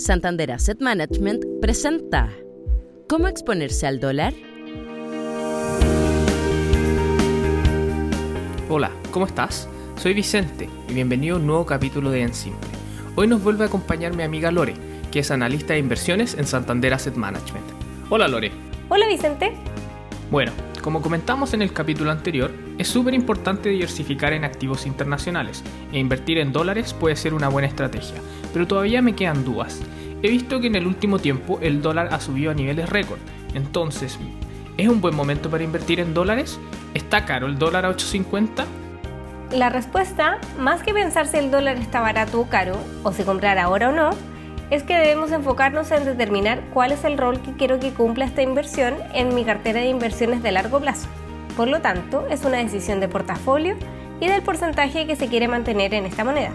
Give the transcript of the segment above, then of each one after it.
Santander Asset Management presenta ¿Cómo exponerse al dólar? Hola, ¿cómo estás? Soy Vicente y bienvenido a un nuevo capítulo de En Simple. Hoy nos vuelve a acompañar mi amiga Lore, que es analista de inversiones en Santander Asset Management. Hola Lore. Hola Vicente. Bueno, como comentamos en el capítulo anterior, es súper importante diversificar en activos internacionales e invertir en dólares puede ser una buena estrategia, pero todavía me quedan dudas. He visto que en el último tiempo el dólar ha subido a niveles récord, entonces, ¿es un buen momento para invertir en dólares? ¿Está caro el dólar a 8.50? La respuesta, más que pensar si el dólar está barato o caro, o si comprar ahora o no, es que debemos enfocarnos en determinar cuál es el rol que quiero que cumpla esta inversión en mi cartera de inversiones de largo plazo. Por lo tanto, es una decisión de portafolio y del porcentaje que se quiere mantener en esta moneda.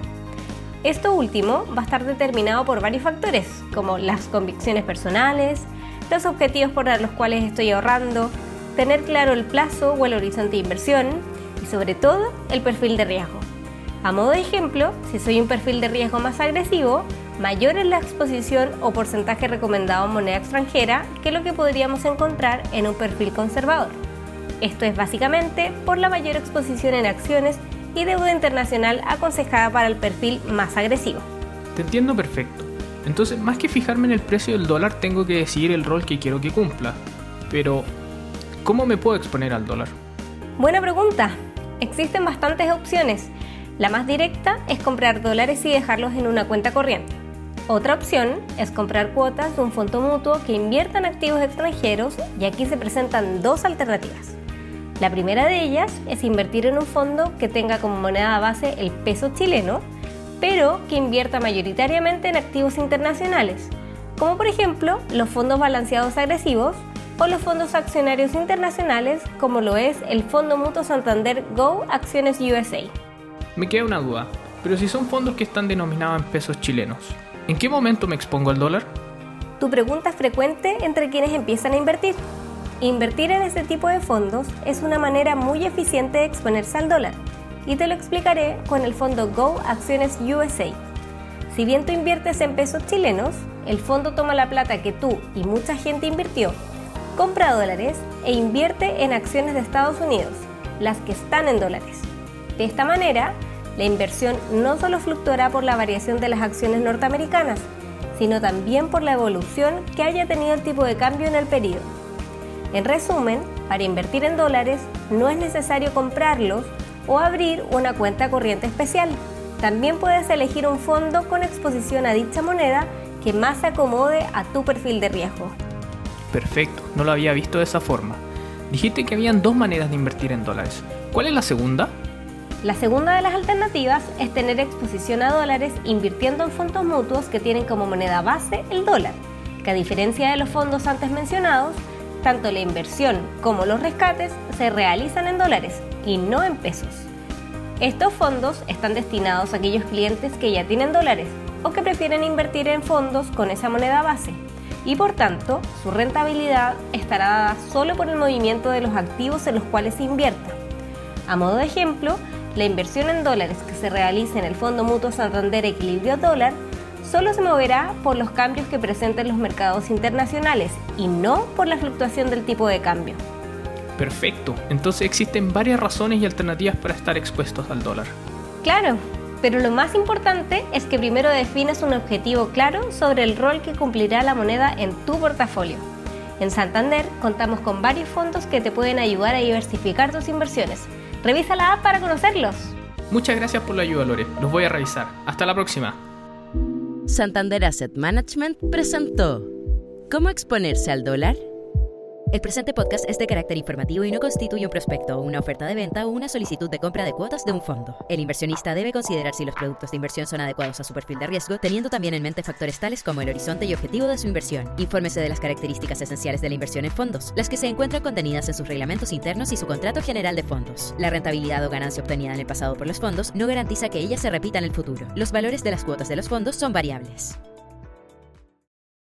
Esto último va a estar determinado por varios factores, como las convicciones personales, los objetivos por los cuales estoy ahorrando, tener claro el plazo o el horizonte de inversión y sobre todo el perfil de riesgo. A modo de ejemplo, si soy un perfil de riesgo más agresivo, mayor es la exposición o porcentaje recomendado en moneda extranjera que lo que podríamos encontrar en un perfil conservador. Esto es básicamente por la mayor exposición en acciones y deuda internacional aconsejada para el perfil más agresivo. Te entiendo perfecto. Entonces, más que fijarme en el precio del dólar, tengo que decidir el rol que quiero que cumpla. Pero, ¿cómo me puedo exponer al dólar? Buena pregunta. Existen bastantes opciones. La más directa es comprar dólares y dejarlos en una cuenta corriente. Otra opción es comprar cuotas de un fondo mutuo que invierta en activos extranjeros y aquí se presentan dos alternativas. La primera de ellas es invertir en un fondo que tenga como moneda base el peso chileno, pero que invierta mayoritariamente en activos internacionales, como por ejemplo los fondos balanceados agresivos o los fondos accionarios internacionales como lo es el Fondo Mutuo Santander Go Acciones USA. Me queda una duda, pero si son fondos que están denominados en pesos chilenos, ¿En qué momento me expongo al dólar? Tu pregunta es frecuente entre quienes empiezan a invertir. Invertir en este tipo de fondos es una manera muy eficiente de exponerse al dólar y te lo explicaré con el fondo Go Acciones USA. Si bien tú inviertes en pesos chilenos, el fondo toma la plata que tú y mucha gente invirtió, compra dólares e invierte en acciones de Estados Unidos, las que están en dólares. De esta manera, la inversión no solo fluctuará por la variación de las acciones norteamericanas, sino también por la evolución que haya tenido el tipo de cambio en el periodo. En resumen, para invertir en dólares no es necesario comprarlos o abrir una cuenta corriente especial. También puedes elegir un fondo con exposición a dicha moneda que más se acomode a tu perfil de riesgo. Perfecto, no lo había visto de esa forma. Dijiste que habían dos maneras de invertir en dólares. ¿Cuál es la segunda? La segunda de las alternativas es tener exposición a dólares invirtiendo en fondos mutuos que tienen como moneda base el dólar, que a diferencia de los fondos antes mencionados, tanto la inversión como los rescates se realizan en dólares y no en pesos. Estos fondos están destinados a aquellos clientes que ya tienen dólares o que prefieren invertir en fondos con esa moneda base y por tanto su rentabilidad estará dada solo por el movimiento de los activos en los cuales se invierta. A modo de ejemplo, la inversión en dólares que se realice en el Fondo Mutuo Santander Equilibrio Dólar solo se moverá por los cambios que presenten los mercados internacionales y no por la fluctuación del tipo de cambio. Perfecto, entonces existen varias razones y alternativas para estar expuestos al dólar. Claro, pero lo más importante es que primero defines un objetivo claro sobre el rol que cumplirá la moneda en tu portafolio. En Santander contamos con varios fondos que te pueden ayudar a diversificar tus inversiones Revisa la app para conocerlos. Muchas gracias por la ayuda, Lore. Los voy a revisar. Hasta la próxima. Santander Asset Management presentó ¿Cómo exponerse al dólar? El presente podcast es de carácter informativo y no constituye un prospecto, una oferta de venta o una solicitud de compra de cuotas de un fondo. El inversionista debe considerar si los productos de inversión son adecuados a su perfil de riesgo, teniendo también en mente factores tales como el horizonte y objetivo de su inversión. Infórmese de las características esenciales de la inversión en fondos, las que se encuentran contenidas en sus reglamentos internos y su contrato general de fondos. La rentabilidad o ganancia obtenida en el pasado por los fondos no garantiza que ella se repita en el futuro. Los valores de las cuotas de los fondos son variables.